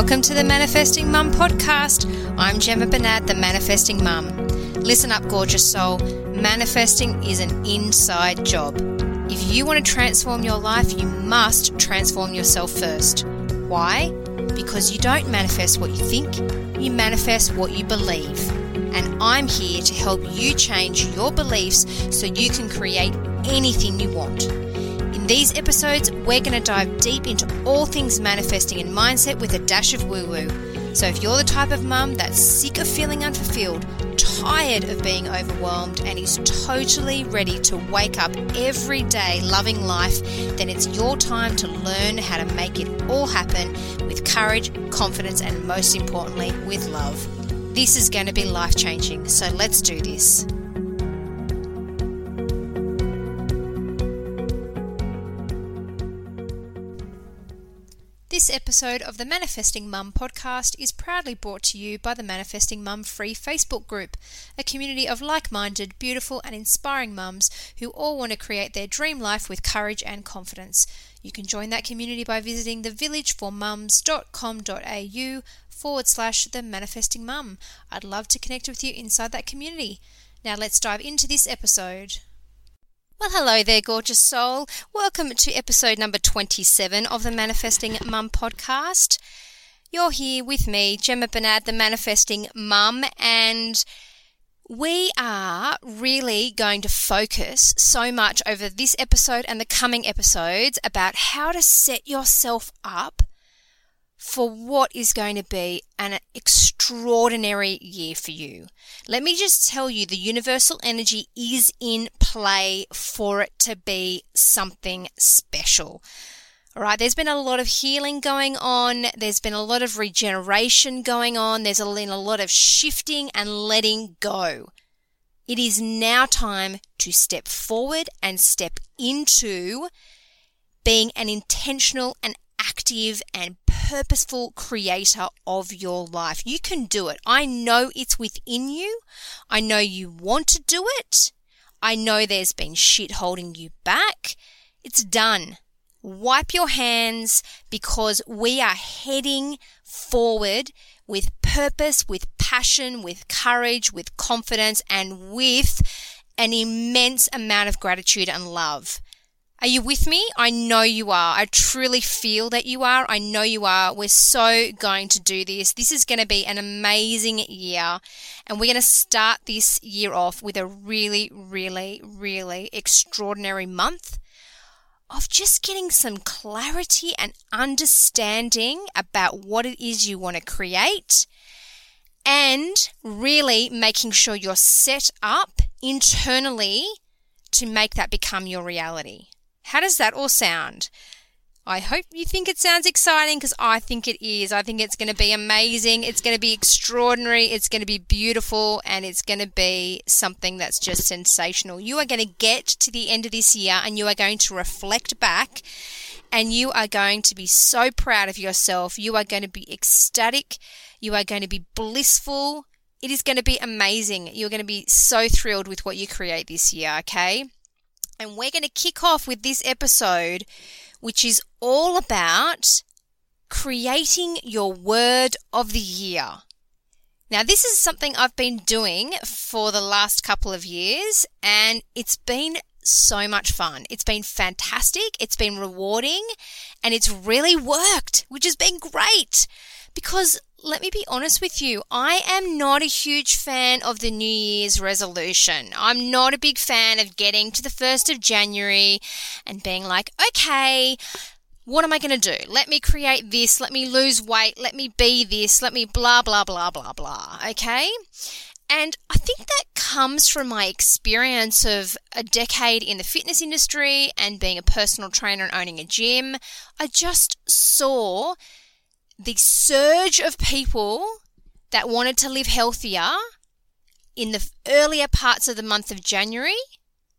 Welcome to the Manifesting Mum podcast. I'm Gemma Bernard, the Manifesting Mum. Listen up, gorgeous soul. Manifesting is an inside job. If you want to transform your life, you must transform yourself first. Why? Because you don't manifest what you think, you manifest what you believe. And I'm here to help you change your beliefs so you can create anything you want. These episodes, we're going to dive deep into all things manifesting and mindset with a dash of woo woo. So, if you're the type of mum that's sick of feeling unfulfilled, tired of being overwhelmed, and is totally ready to wake up every day loving life, then it's your time to learn how to make it all happen with courage, confidence, and most importantly, with love. This is going to be life changing, so let's do this. This episode of the Manifesting Mum podcast is proudly brought to you by the Manifesting Mum free Facebook group, a community of like minded, beautiful, and inspiring mums who all want to create their dream life with courage and confidence. You can join that community by visiting thevillageformums.com.au forward slash the manifesting mum. I'd love to connect with you inside that community. Now let's dive into this episode. Well, hello there, gorgeous soul. Welcome to episode number 27 of the Manifesting Mum podcast. You're here with me, Gemma Bernard, the Manifesting Mum, and we are really going to focus so much over this episode and the coming episodes about how to set yourself up for what is going to be an extraordinary year for you. Let me just tell you the universal energy is in play for it to be something special. All right, there's been a lot of healing going on. There's been a lot of regeneration going on. There's been a lot of shifting and letting go. It is now time to step forward and step into being an intentional and active and purposeful creator of your life. You can do it. I know it's within you. I know you want to do it. I know there's been shit holding you back. It's done. Wipe your hands because we are heading forward with purpose, with passion, with courage, with confidence, and with an immense amount of gratitude and love. Are you with me? I know you are. I truly feel that you are. I know you are. We're so going to do this. This is going to be an amazing year. And we're going to start this year off with a really, really, really extraordinary month of just getting some clarity and understanding about what it is you want to create and really making sure you're set up internally to make that become your reality. How does that all sound? I hope you think it sounds exciting because I think it is. I think it's going to be amazing. It's going to be extraordinary. It's going to be beautiful and it's going to be something that's just sensational. You are going to get to the end of this year and you are going to reflect back and you are going to be so proud of yourself. You are going to be ecstatic. You are going to be blissful. It is going to be amazing. You're going to be so thrilled with what you create this year, okay? And we're going to kick off with this episode, which is all about creating your word of the year. Now, this is something I've been doing for the last couple of years, and it's been so much fun. It's been fantastic, it's been rewarding, and it's really worked, which has been great because let me be honest with you, I am not a huge fan of the New Year's resolution. I'm not a big fan of getting to the 1st of January and being like, okay, what am I going to do? Let me create this, let me lose weight, let me be this, let me blah, blah, blah, blah, blah. Okay? And I think that comes from my experience of a decade in the fitness industry and being a personal trainer and owning a gym. I just saw the surge of people that wanted to live healthier in the earlier parts of the month of January.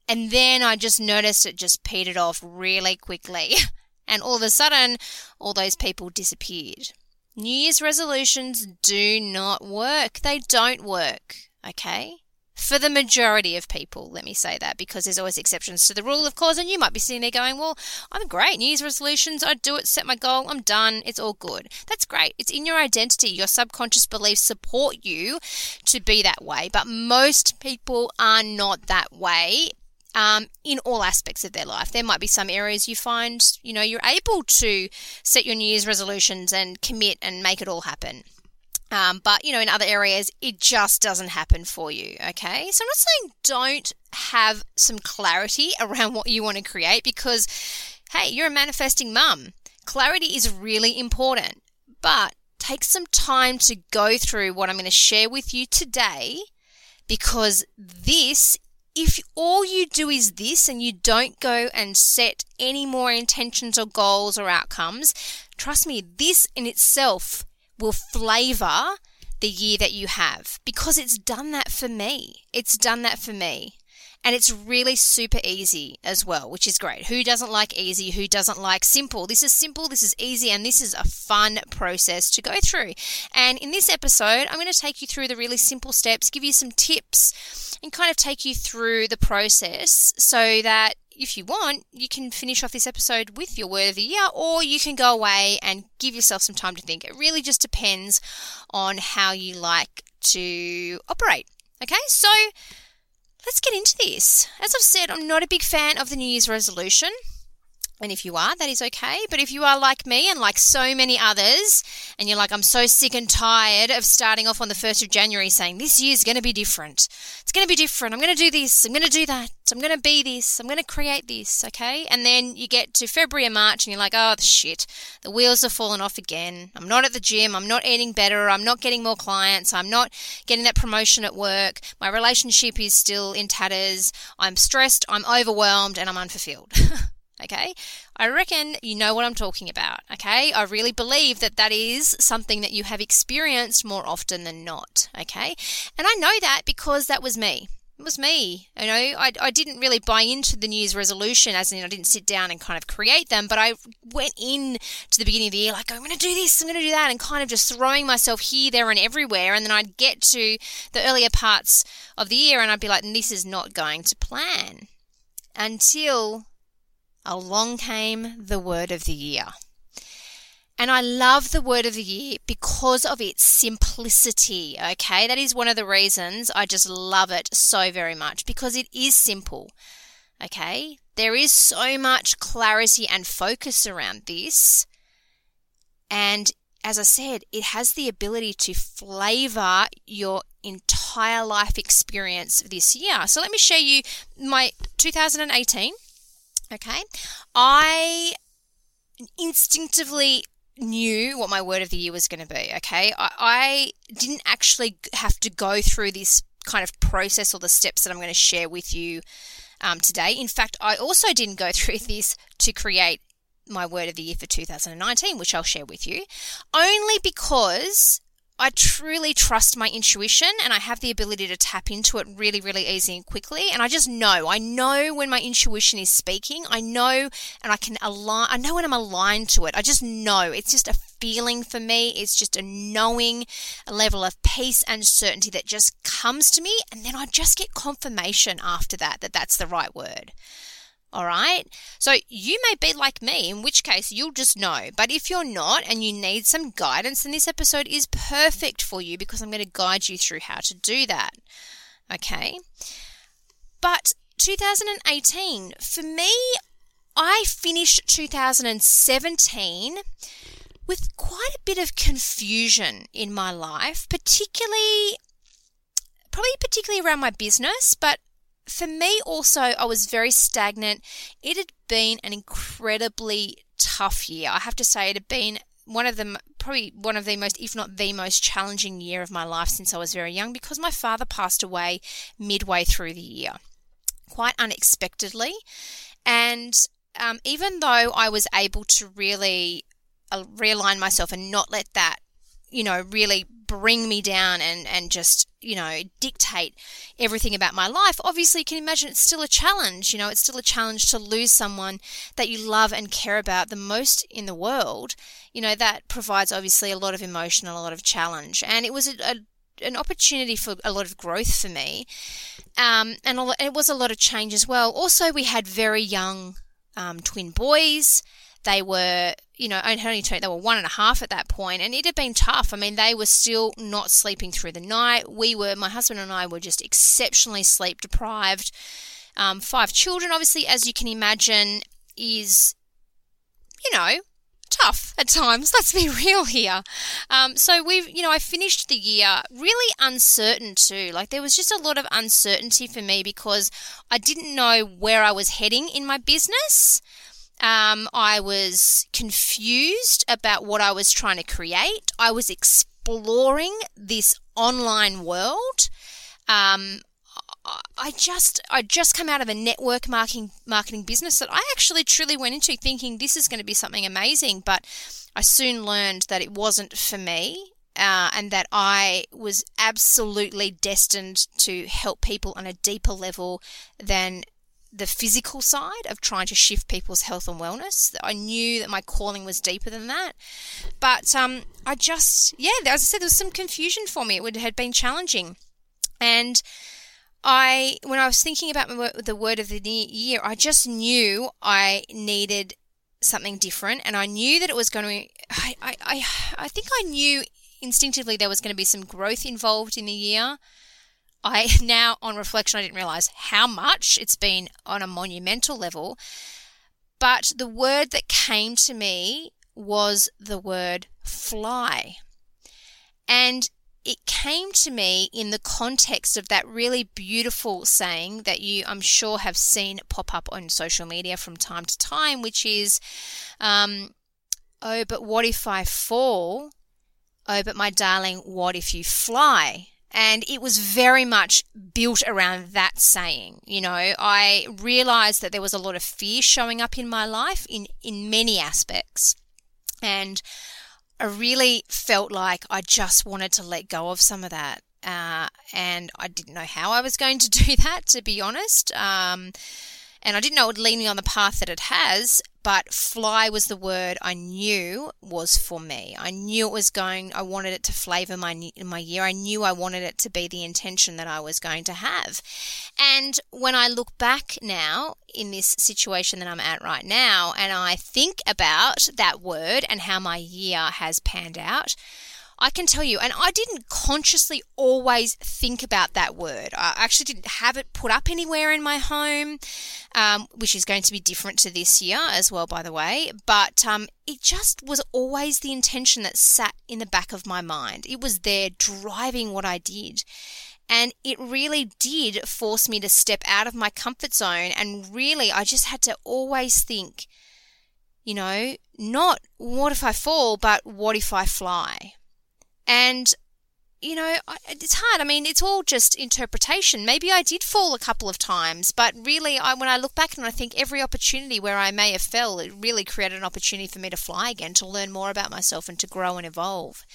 And then I just noticed it just petered off really quickly. And all of a sudden, all those people disappeared. New Year's resolutions do not work. They don't work. Okay? For the majority of people, let me say that because there's always exceptions to the rule, of course. And you might be sitting there going, Well, I'm great. New Year's resolutions, I do it, set my goal, I'm done, it's all good. That's great. It's in your identity. Your subconscious beliefs support you to be that way. But most people are not that way um, in all aspects of their life. There might be some areas you find, you know, you're able to set your New Year's resolutions and commit and make it all happen. Um, but, you know, in other areas, it just doesn't happen for you. Okay. So I'm not saying don't have some clarity around what you want to create because, hey, you're a manifesting mum. Clarity is really important, but take some time to go through what I'm going to share with you today because this if all you do is this and you don't go and set any more intentions or goals or outcomes, trust me, this in itself will flavor the year that you have because it's done that for me. It's done that for me. And it's really super easy as well, which is great. Who doesn't like easy? Who doesn't like simple? This is simple, this is easy, and this is a fun process to go through. And in this episode, I'm going to take you through the really simple steps, give you some tips, and kind of take you through the process so that if you want, you can finish off this episode with your word of the year, or you can go away and give yourself some time to think. It really just depends on how you like to operate. Okay, so let's get into this. As I've said, I'm not a big fan of the New Year's resolution. And if you are, that is okay. But if you are like me and like so many others, and you're like, I'm so sick and tired of starting off on the 1st of January saying, this year's going to be different. It's going to be different. I'm going to do this. I'm going to do that. I'm going to be this. I'm going to create this. Okay. And then you get to February and March and you're like, oh, shit. The wheels are falling off again. I'm not at the gym. I'm not eating better. I'm not getting more clients. I'm not getting that promotion at work. My relationship is still in tatters. I'm stressed. I'm overwhelmed and I'm unfulfilled. Okay. I reckon you know what I'm talking about. Okay. I really believe that that is something that you have experienced more often than not. Okay. And I know that because that was me. It was me. You know, I, I didn't really buy into the New Year's resolution, as in I didn't sit down and kind of create them, but I went in to the beginning of the year like, I'm going to do this, I'm going to do that, and kind of just throwing myself here, there, and everywhere. And then I'd get to the earlier parts of the year and I'd be like, this is not going to plan until along came the word of the year. And I love the word of the year because of its simplicity. Okay. That is one of the reasons I just love it so very much because it is simple. Okay. There is so much clarity and focus around this. And as I said, it has the ability to flavor your entire life experience this year. So let me show you my 2018 Okay. I instinctively knew what my word of the year was going to be. Okay. I, I didn't actually have to go through this kind of process or the steps that I'm going to share with you um, today. In fact, I also didn't go through this to create my word of the year for 2019, which I'll share with you, only because I truly trust my intuition and I have the ability to tap into it really, really easy and quickly. And I just know, I know when my intuition is speaking. I know and I can align, I know when I'm aligned to it. I just know. It's just a feeling for me. It's just a knowing, a level of peace and certainty that just comes to me. And then I just get confirmation after that, that that's the right word. All right. So you may be like me, in which case you'll just know. But if you're not and you need some guidance, then this episode is perfect for you because I'm going to guide you through how to do that. Okay. But 2018, for me, I finished 2017 with quite a bit of confusion in my life, particularly, probably particularly around my business, but for me, also, I was very stagnant. It had been an incredibly tough year. I have to say, it had been one of the probably one of the most, if not the most challenging year of my life since I was very young because my father passed away midway through the year, quite unexpectedly. And um, even though I was able to really uh, realign myself and not let that, you know, really bring me down and, and just, you know, dictate everything about my life, obviously you can imagine it's still a challenge. You know, it's still a challenge to lose someone that you love and care about the most in the world. You know, that provides obviously a lot of emotion and a lot of challenge. And it was a, a an opportunity for a lot of growth for me. Um, and it was a lot of change as well. Also, we had very young um, twin boys. They were, you know, only they were one and a half at that point, and it had been tough. I mean, they were still not sleeping through the night. We were, my husband and I were just exceptionally sleep deprived. Um, five children, obviously, as you can imagine, is, you know, tough at times. Let's be real here. Um, so we've, you know, I finished the year really uncertain too. Like there was just a lot of uncertainty for me because I didn't know where I was heading in my business. Um, I was confused about what I was trying to create. I was exploring this online world. Um, I just I just come out of a network marketing marketing business that I actually truly went into thinking this is going to be something amazing, but I soon learned that it wasn't for me. Uh, and that I was absolutely destined to help people on a deeper level than the physical side of trying to shift people's health and wellness. I knew that my calling was deeper than that. But um, I just, yeah, as I said, there was some confusion for me. It would, had been challenging. And I, when I was thinking about the word of the year, I just knew I needed something different, and I knew that it was going to. I, I, I think I knew instinctively there was going to be some growth involved in the year. I now, on reflection, I didn't realize how much it's been on a monumental level. But the word that came to me was the word fly. And it came to me in the context of that really beautiful saying that you, I'm sure, have seen pop up on social media from time to time, which is, um, Oh, but what if I fall? Oh, but my darling, what if you fly? And it was very much built around that saying. You know, I realized that there was a lot of fear showing up in my life in, in many aspects. And I really felt like I just wanted to let go of some of that. Uh, and I didn't know how I was going to do that, to be honest. Um, and I didn't know it would lead me on the path that it has, but fly was the word I knew was for me. I knew it was going, I wanted it to flavor my, my year. I knew I wanted it to be the intention that I was going to have. And when I look back now in this situation that I'm at right now, and I think about that word and how my year has panned out, I can tell you, and I didn't consciously always think about that word. I actually didn't have it put up anywhere in my home, um, which is going to be different to this year as well, by the way. But um, it just was always the intention that sat in the back of my mind. It was there driving what I did. And it really did force me to step out of my comfort zone. And really, I just had to always think, you know, not what if I fall, but what if I fly? And you know, it's hard. I mean, it's all just interpretation. Maybe I did fall a couple of times, but really, I, when I look back and I think every opportunity where I may have fell, it really created an opportunity for me to fly again, to learn more about myself and to grow and evolve.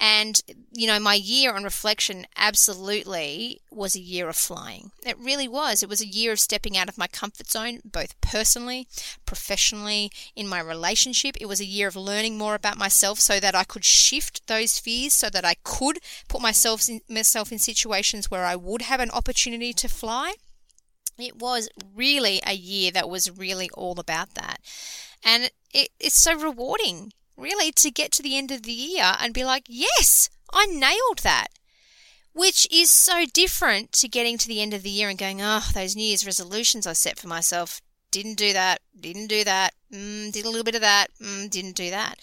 And, you know, my year on reflection absolutely was a year of flying. It really was. It was a year of stepping out of my comfort zone, both personally, professionally, in my relationship. It was a year of learning more about myself so that I could shift those fears, so that I could put myself in, myself in situations where I would have an opportunity to fly. It was really a year that was really all about that. And it, it's so rewarding really to get to the end of the year and be like, yes, I nailed that. Which is so different to getting to the end of the year and going, oh, those New Year's resolutions I set for myself, didn't do that, didn't do that, mm, did a little bit of that, mm, didn't do that.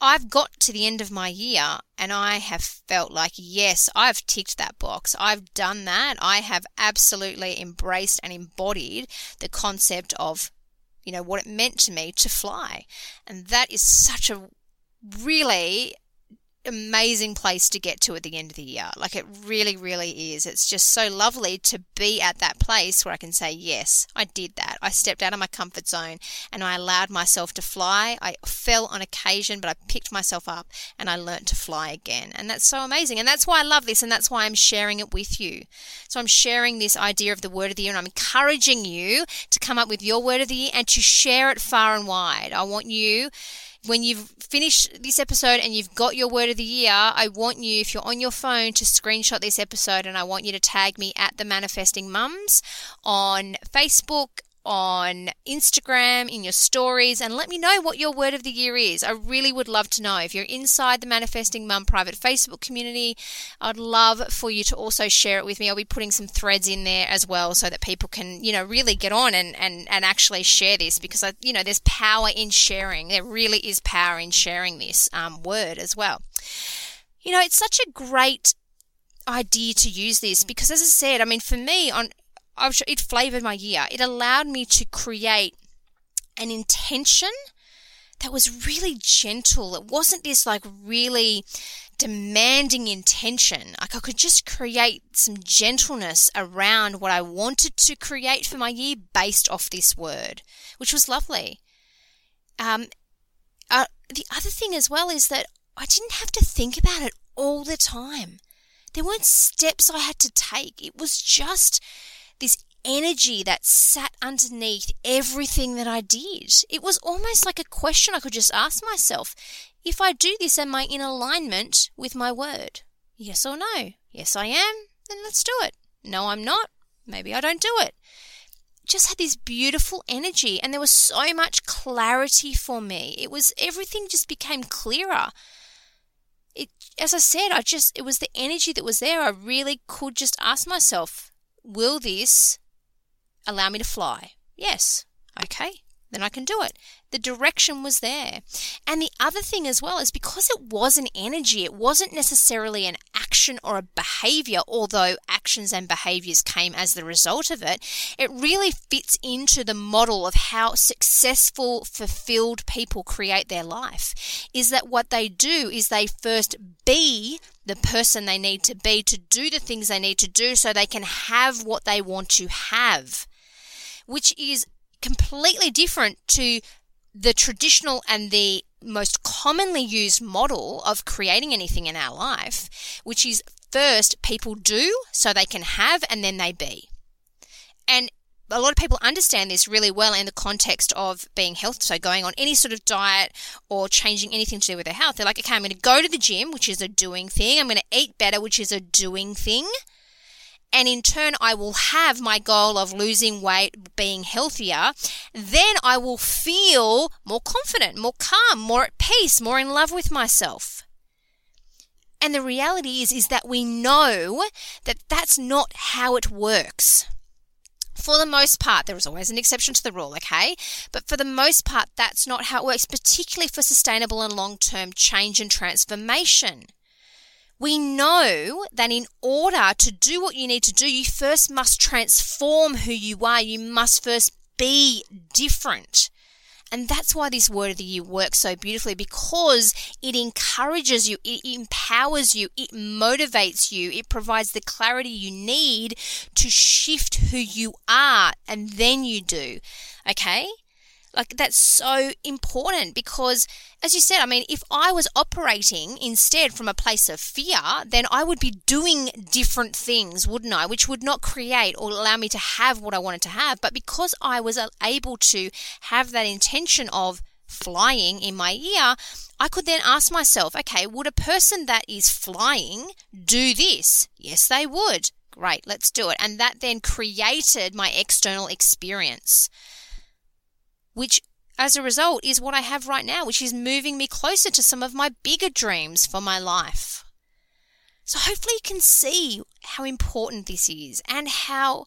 I've got to the end of my year and I have felt like, yes, I've ticked that box. I've done that. I have absolutely embraced and embodied the concept of you know, what it meant to me to fly. And that is such a really amazing place to get to at the end of the year. Like it really, really is. It's just so lovely to be at that place where I can say, yes, I did that. I stepped out of my comfort zone and I allowed myself to fly. I fell on occasion, but I picked myself up and I learned to fly again. And that's so amazing. And that's why I love this. And that's why I'm sharing it with you. So I'm sharing this idea of the word of the year and I'm encouraging you to come up with your word of the year and to share it far and wide. I want you when you've finished this episode and you've got your word of the year, I want you, if you're on your phone, to screenshot this episode and I want you to tag me at the Manifesting Mums on Facebook, on Instagram, in your stories, and let me know what your word of the year is. I really would love to know. If you're inside the Manifesting Mum private Facebook community, I'd love for you to also share it with me. I'll be putting some threads in there as well so that people can, you know, really get on and, and, and actually share this because, I, you know, there's power in sharing. There really is power in sharing this um, word as well. You know, it's such a great idea to use this because as I said, I mean for me on it flavored my year. It allowed me to create an intention that was really gentle. It wasn't this like really demanding intention. Like I could just create some gentleness around what I wanted to create for my year based off this word, which was lovely. Um, uh, the other thing as well is that I didn't have to think about it all the time. There weren't steps I had to take. It was just this energy that sat underneath everything that I did. It was almost like a question I could just ask myself if I do this, am I in alignment with my word? Yes or no? Yes, I am. Then let's do it. No, I'm not. Maybe I don't do it. Just had this beautiful energy, and there was so much clarity for me. It was everything just became clearer. It, as I said, I just, it was the energy that was there. I really could just ask myself, Will this allow me to fly? Yes. Okay. Then I can do it. The direction was there. And the other thing as well is because it was an energy, it wasn't necessarily an action or a behavior, although actions and behaviors came as the result of it. It really fits into the model of how successful, fulfilled people create their life. Is that what they do is they first be the person they need to be to do the things they need to do so they can have what they want to have, which is completely different to the traditional and the most commonly used model of creating anything in our life, which is first people do so they can have and then they be. And a lot of people understand this really well in the context of being health. So going on any sort of diet or changing anything to do with their health. They're like, okay, I'm going to go to the gym, which is a doing thing. I'm going to eat better, which is a doing thing. And in turn, I will have my goal of losing weight, being healthier. Then I will feel more confident, more calm, more at peace, more in love with myself. And the reality is, is that we know that that's not how it works for the most part, there is always an exception to the rule, okay? But for the most part, that's not how it works, particularly for sustainable and long term change and transformation. We know that in order to do what you need to do, you first must transform who you are. You must first be different. And that's why this word of the year works so beautifully because it encourages you, it empowers you, it motivates you, it provides the clarity you need to shift who you are, and then you do. Okay? Like that's so important because, as you said, I mean, if I was operating instead from a place of fear, then I would be doing different things, wouldn't I? Which would not create or allow me to have what I wanted to have. But because I was able to have that intention of flying in my ear, I could then ask myself, okay, would a person that is flying do this? Yes, they would. Great, let's do it. And that then created my external experience which as a result is what I have right now, which is moving me closer to some of my bigger dreams for my life. So hopefully you can see how important this is and how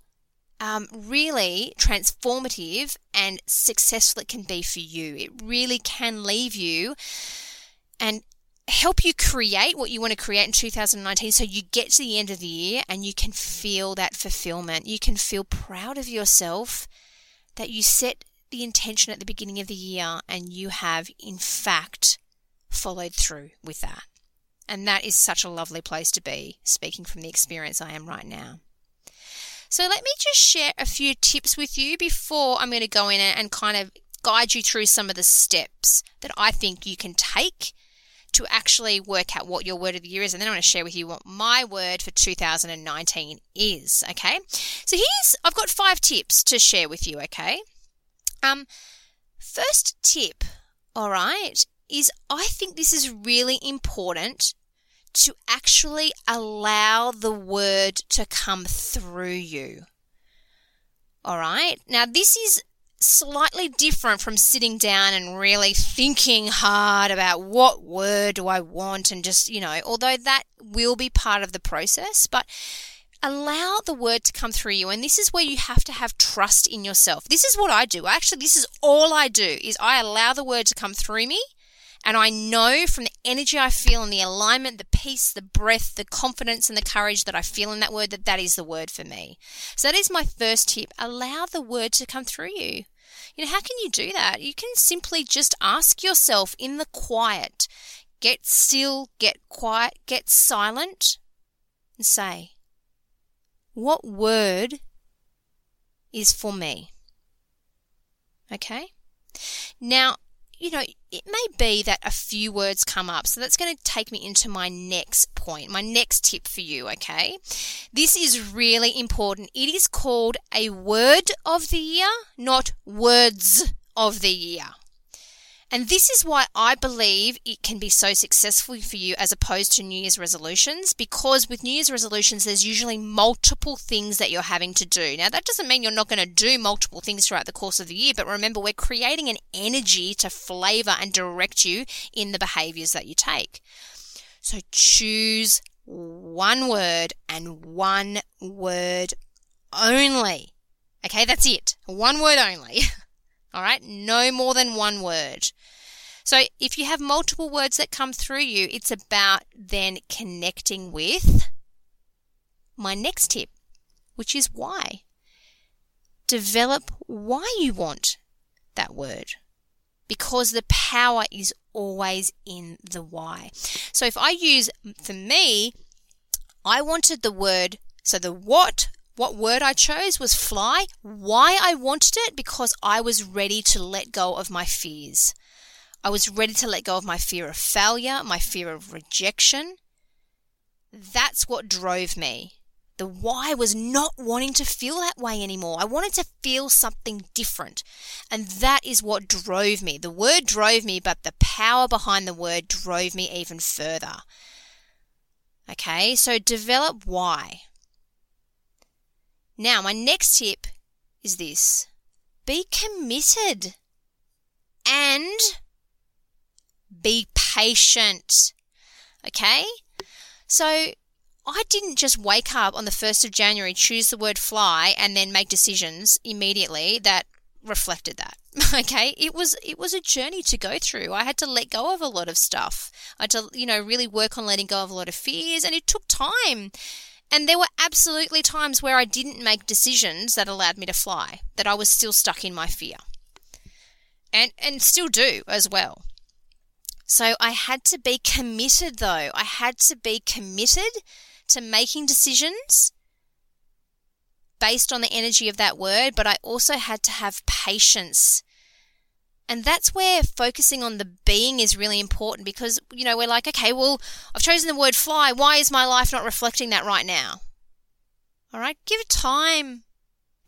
um, really transformative and successful it can be for you. It really can leave you and help you create what you want to create in 2019 so you get to the end of the year and you can feel that fulfillment. You can feel proud of yourself that you set the intention at the beginning of the year and you have, in fact, followed through with that. And that is such a lovely place to be, speaking from the experience I am right now. So, let me just share a few tips with you before I'm going to go in and kind of guide you through some of the steps that I think you can take to actually work out what your word of the year is. And then I want to share with you what my word for 2019 is. Okay. So, here's, I've got five tips to share with you. Okay. Um, first tip, all right, is I think this is really important to actually allow the word to come through you. All right. Now, this is slightly different from sitting down and really thinking hard about what word do I want and just, you know, although that will be part of the process, but allow the word to come through you and this is where you have to have trust in yourself. This is what I do. Actually, this is all I do is I allow the word to come through me and I know from the energy I feel and the alignment, the peace, the breath, the confidence, and the courage that I feel in that word that that is the word for me. So that is my first tip. Allow the word to come through you. You know, how can you do that? You can simply just ask yourself in the quiet get still, get quiet, get silent, and say, What word is for me? Okay? Now, you know, it may be that a few words come up. So that's going to take me into my next point, my next tip for you, okay? This is really important. It is called a word of the year, not words of the year. And this is why I believe it can be so successful for you as opposed to New Year's resolutions, because with New Year's resolutions, there's usually multiple things that you're having to do. Now, that doesn't mean you're not going to do multiple things throughout the course of the year, but remember, we're creating an energy to flavor and direct you in the behaviors that you take. So choose one word and one word only. Okay, that's it. One word only. All right, no more than one word. So if you have multiple words that come through you, it's about then connecting with my next tip, which is why. Develop why you want that word because the power is always in the why. So if I use for me, I wanted the word, so the what what word I chose was fly. Why I wanted it? Because I was ready to let go of my fears. I was ready to let go of my fear of failure, my fear of rejection. That's what drove me. The why was not wanting to feel that way anymore. I wanted to feel something different. And that is what drove me. The word drove me, but the power behind the word drove me even further. Okay, so develop why. Now, my next tip is this be committed and be patient. Okay? So, I didn't just wake up on the 1st of January, choose the word fly, and then make decisions immediately that reflected that. Okay, it was it was a journey to go through. I had to let go of a lot of stuff. I had to, you know, really work on letting go of a lot of fears, and it took time. And there were absolutely times where I didn't make decisions that allowed me to fly, that I was still stuck in my fear. And and still do as well. So I had to be committed though. I had to be committed to making decisions based on the energy of that word, but I also had to have patience and that's where focusing on the being is really important because, you know, we're like, okay, well, I've chosen the word fly. Why is my life not reflecting that right now? All right, give it time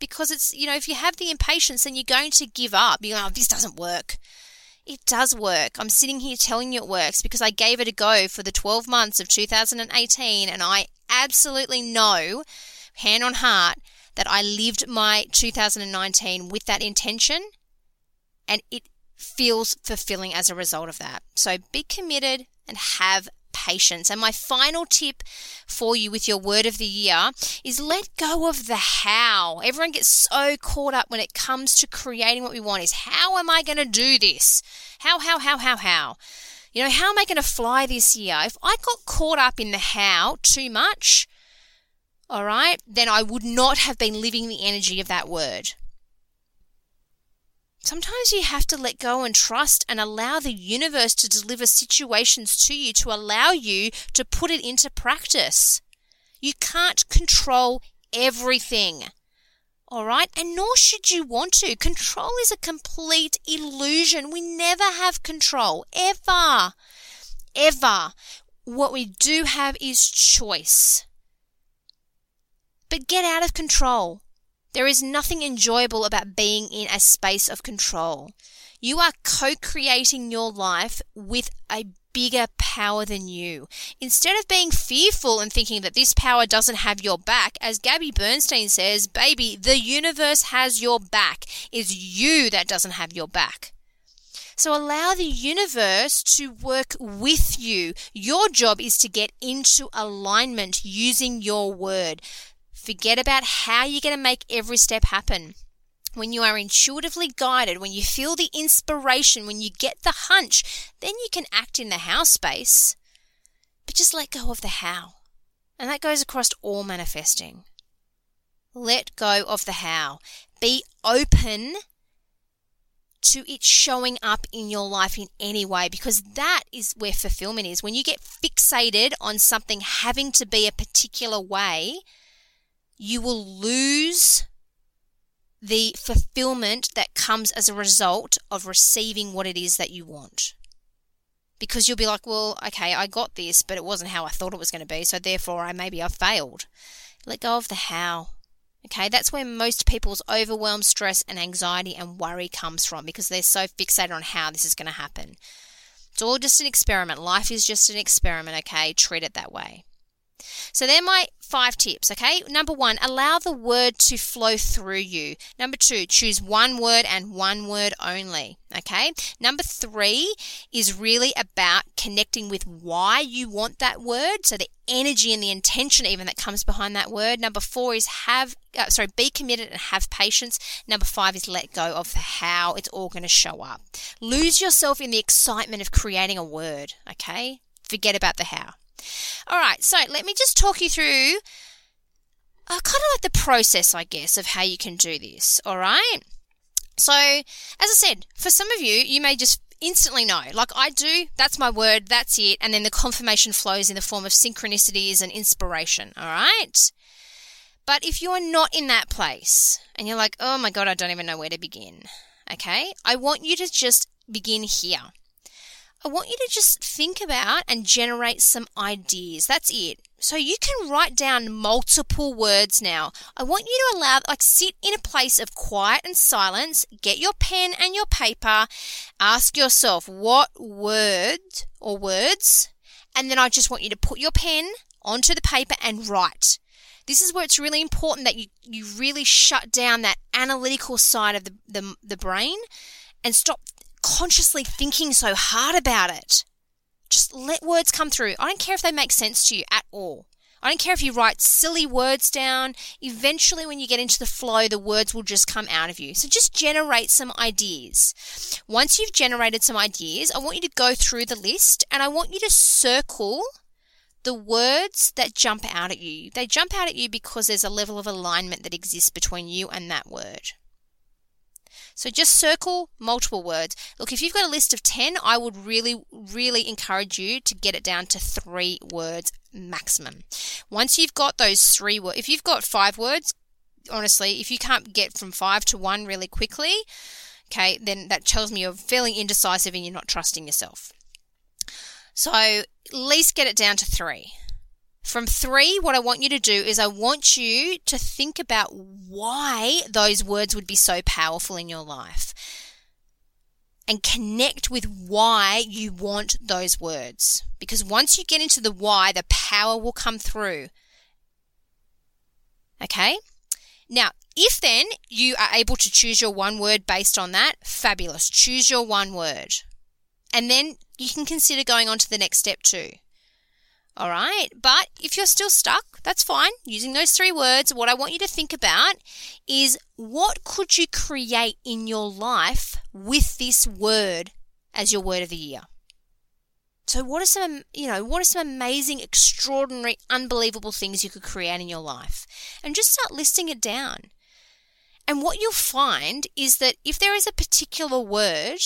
because it's, you know, if you have the impatience, then you're going to give up. You're like, oh, this doesn't work. It does work. I'm sitting here telling you it works because I gave it a go for the 12 months of 2018 and I absolutely know, hand on heart, that I lived my 2019 with that intention and it feels fulfilling as a result of that. So be committed and have patience. And my final tip for you with your word of the year is let go of the how. Everyone gets so caught up when it comes to creating what we want is how am I going to do this? How, how, how, how, how? You know, how am I going to fly this year? If I got caught up in the how too much, all right, then I would not have been living the energy of that word. Sometimes you have to let go and trust and allow the universe to deliver situations to you to allow you to put it into practice. You can't control everything. All right? And nor should you want to. Control is a complete illusion. We never have control, ever. Ever. What we do have is choice. But get out of control. There is nothing enjoyable about being in a space of control. You are co creating your life with a bigger power than you. Instead of being fearful and thinking that this power doesn't have your back, as Gabby Bernstein says, baby, the universe has your back. It's you that doesn't have your back. So allow the universe to work with you. Your job is to get into alignment using your word. Forget about how you're going to make every step happen when you are intuitively guided, when you feel the inspiration, when you get the hunch, then you can act in the how space. But just let go of the how. And that goes across all manifesting. Let go of the how. Be open to it showing up in your life in any way because that is where fulfillment is. When you get fixated on something having to be a particular way, you will lose the fulfillment that comes as a result of receiving what it is that you want. Because you'll be like, well, okay, I got this, but it wasn't how I thought it was going to be, so therefore I maybe I failed. Let go of the how. Okay, that's where most people's overwhelm, stress, and anxiety and worry comes from because they're so fixated on how this is going to happen. It's all just an experiment. Life is just an experiment, okay? Treat it that way. So they're my five tips, okay? Number one, allow the word to flow through you. Number two, choose one word and one word only, okay? Number three is really about connecting with why you want that word. So the energy and the intention even that comes behind that word. Number four is have, uh, sorry, be committed and have patience. Number five is let go of how it's all going to show up. Lose yourself in the excitement of creating a word, okay? Forget about the how. All right, so let me just talk you through uh, kind of like the process, I guess, of how you can do this. All right. So, as I said, for some of you, you may just instantly know. Like I do, that's my word, that's it. And then the confirmation flows in the form of synchronicities and inspiration. All right. But if you're not in that place and you're like, oh my God, I don't even know where to begin. Okay. I want you to just begin here. I want you to just think about and generate some ideas. That's it. So you can write down multiple words now. I want you to allow, like, sit in a place of quiet and silence, get your pen and your paper, ask yourself what word or words, and then I just want you to put your pen onto the paper and write. This is where it's really important that you, you really shut down that analytical side of the, the, the brain and stop consciously thinking so hard about it. Just let words come through. I don't care if they make sense to you at all. I don't care if you write silly words down. Eventually, when you get into the flow, the words will just come out of you. So just generate some ideas. Once you've generated some ideas, I want you to go through the list and I want you to circle the words that jump out at you. They jump out at you because there's a level of alignment that exists between you and that word. So just circle multiple words. Look, if you've got a list of 10, I would really, really encourage you to get it down to three words maximum. Once you've got those three words, if you've got five words, honestly, if you can't get from five to one really quickly, okay, then that tells me you're feeling indecisive and you're not trusting yourself. So at least get it down to three. From three, what I want you to do is I want you to think about why those words would be so powerful in your life and connect with why you want those words. Because once you get into the why, the power will come through. Okay? Now, if then you are able to choose your one word based on that, fabulous. Choose your one word. And then you can consider going on to the next step too. All right. But if you're still stuck, that's fine. Using those three words, what I want you to think about is what could you create in your life with this word as your word of the year? So what are some, you know, what are some amazing, extraordinary, unbelievable things you could create in your life? And just start listing it down. And what you'll find is that if there is a particular word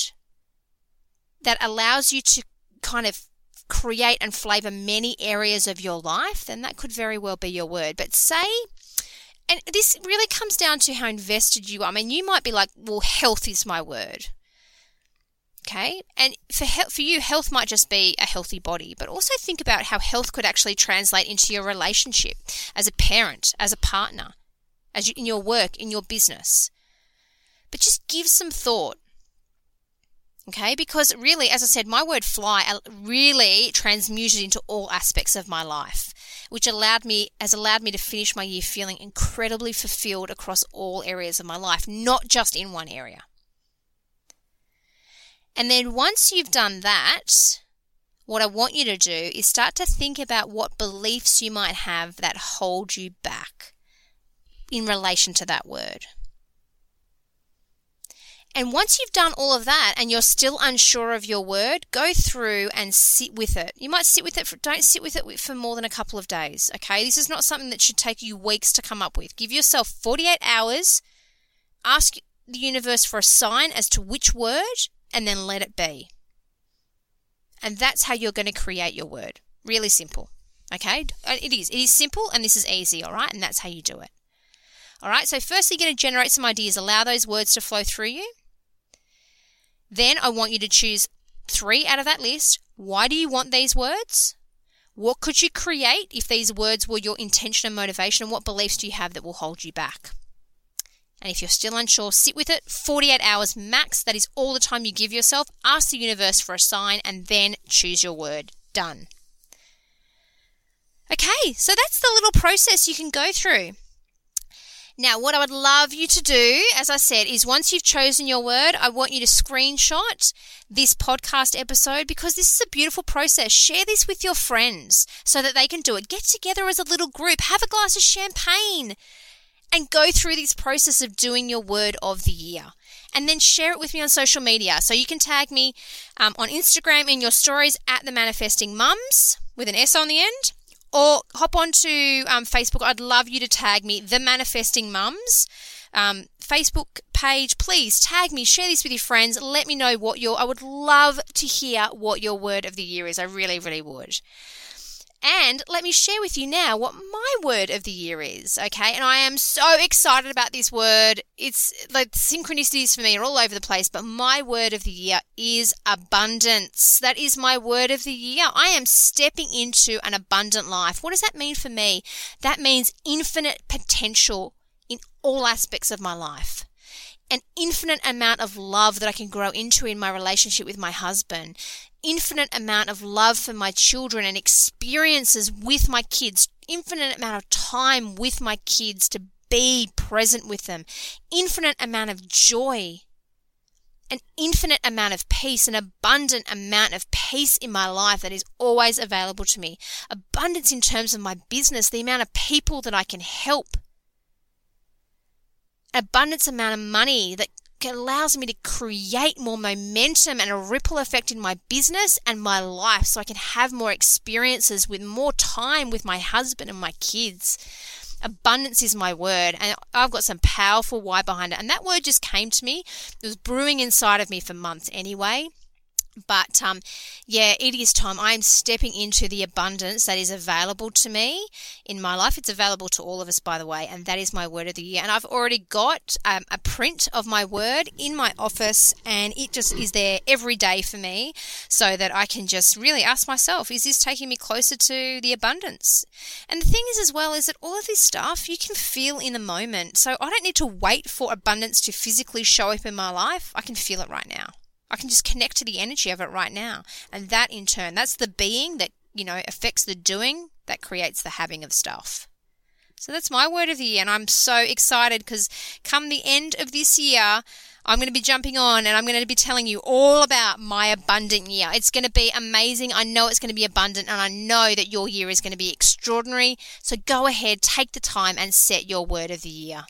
that allows you to kind of create and flavor many areas of your life, then that could very well be your word. But say, and this really comes down to how invested you are. I mean, you might be like, well, health is my word. Okay. And for, he- for you, health might just be a healthy body, but also think about how health could actually translate into your relationship as a parent, as a partner, as you, in your work, in your business. But just give some thought Okay, because really, as I said, my word fly uh, really transmuted into all aspects of my life, which allowed me has allowed me to finish my year feeling incredibly fulfilled across all areas of my life, not just in one area. And then once you've done that, what I want you to do is start to think about what beliefs you might have that hold you back in relation to that word. And once you've done all of that and you're still unsure of your word, go through and sit with it. You might sit with it, for, don't sit with it for more than a couple of days, okay? This is not something that should take you weeks to come up with. Give yourself 48 hours, ask the universe for a sign as to which word, and then let it be. And that's how you're going to create your word. Really simple, okay? It is. It is simple and this is easy, all right? And that's how you do it. All right, so firstly, you're going to generate some ideas, allow those words to flow through you. Then I want you to choose three out of that list. Why do you want these words? What could you create if these words were your intention and motivation? And what beliefs do you have that will hold you back? And if you're still unsure, sit with it 48 hours max. That is all the time you give yourself. Ask the universe for a sign and then choose your word. Done. Okay, so that's the little process you can go through. Now, what I would love you to do, as I said, is once you've chosen your word, I want you to screenshot this podcast episode because this is a beautiful process. Share this with your friends so that they can do it. Get together as a little group, have a glass of champagne, and go through this process of doing your word of the year. And then share it with me on social media. So you can tag me um, on Instagram in your stories at the Manifesting Mums with an S on the end or hop onto um, Facebook. I'd love you to tag me, The Manifesting Mums. Um, Facebook page, please tag me, share this with your friends. Let me know what your, I would love to hear what your word of the year is. I really, really would. And let me share with you now what my word of the year is, okay? And I am so excited about this word. It's like synchronicities for me are all over the place, but my word of the year is abundance. That is my word of the year. I am stepping into an abundant life. What does that mean for me? That means infinite potential in all aspects of my life an infinite amount of love that I can grow into in my relationship with my husband, infinite amount of love for my children and experiences with my kids, infinite amount of time with my kids to be present with them, infinite amount of joy, an infinite amount of peace, an abundant amount of peace in my life that is always available to me. Abundance in terms of my business, the amount of people that I can help. Abundance amount of money that allows me to create more momentum and a ripple effect in my business and my life so I can have more experiences with more time with my husband and my kids. Abundance is my word, and I've got some powerful why behind it. And that word just came to me. It was brewing inside of me for months anyway. But um, yeah, it is time. I am stepping into the abundance that is available to me in my life. It's available to all of us, by the way, and that is my word of the year. And I've already got um, a print of my word in my office, and it just is there every day for me so that I can just really ask myself, is this taking me closer to the abundance? And the thing is, as well, is that all of this stuff you can feel in the moment. So I don't need to wait for abundance to physically show up in my life, I can feel it right now. I can just connect to the energy of it right now. And that in turn, that's the being that, you know, affects the doing that creates the having of stuff. So that's my word of the year. And I'm so excited because come the end of this year, I'm going to be jumping on and I'm going to be telling you all about my abundant year. It's going to be amazing. I know it's going to be abundant and I know that your year is going to be extraordinary. So go ahead, take the time and set your word of the year.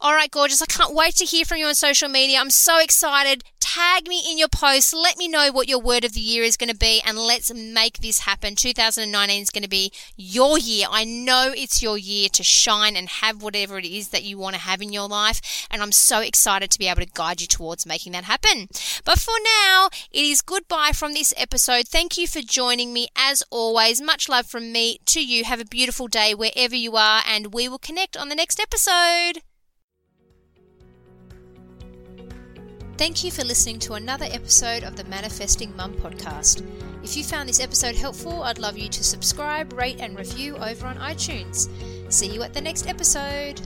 All right, gorgeous. I can't wait to hear from you on social media. I'm so excited. Tag me in your posts. Let me know what your word of the year is going to be, and let's make this happen. 2019 is going to be your year. I know it's your year to shine and have whatever it is that you want to have in your life, and I'm so excited to be able to guide you towards making that happen. But for now, it is goodbye from this episode. Thank you for joining me as always. Much love from me to you. Have a beautiful day wherever you are, and we will connect on the next episode. Thank you for listening to another episode of the Manifesting Mum podcast. If you found this episode helpful, I'd love you to subscribe, rate, and review over on iTunes. See you at the next episode.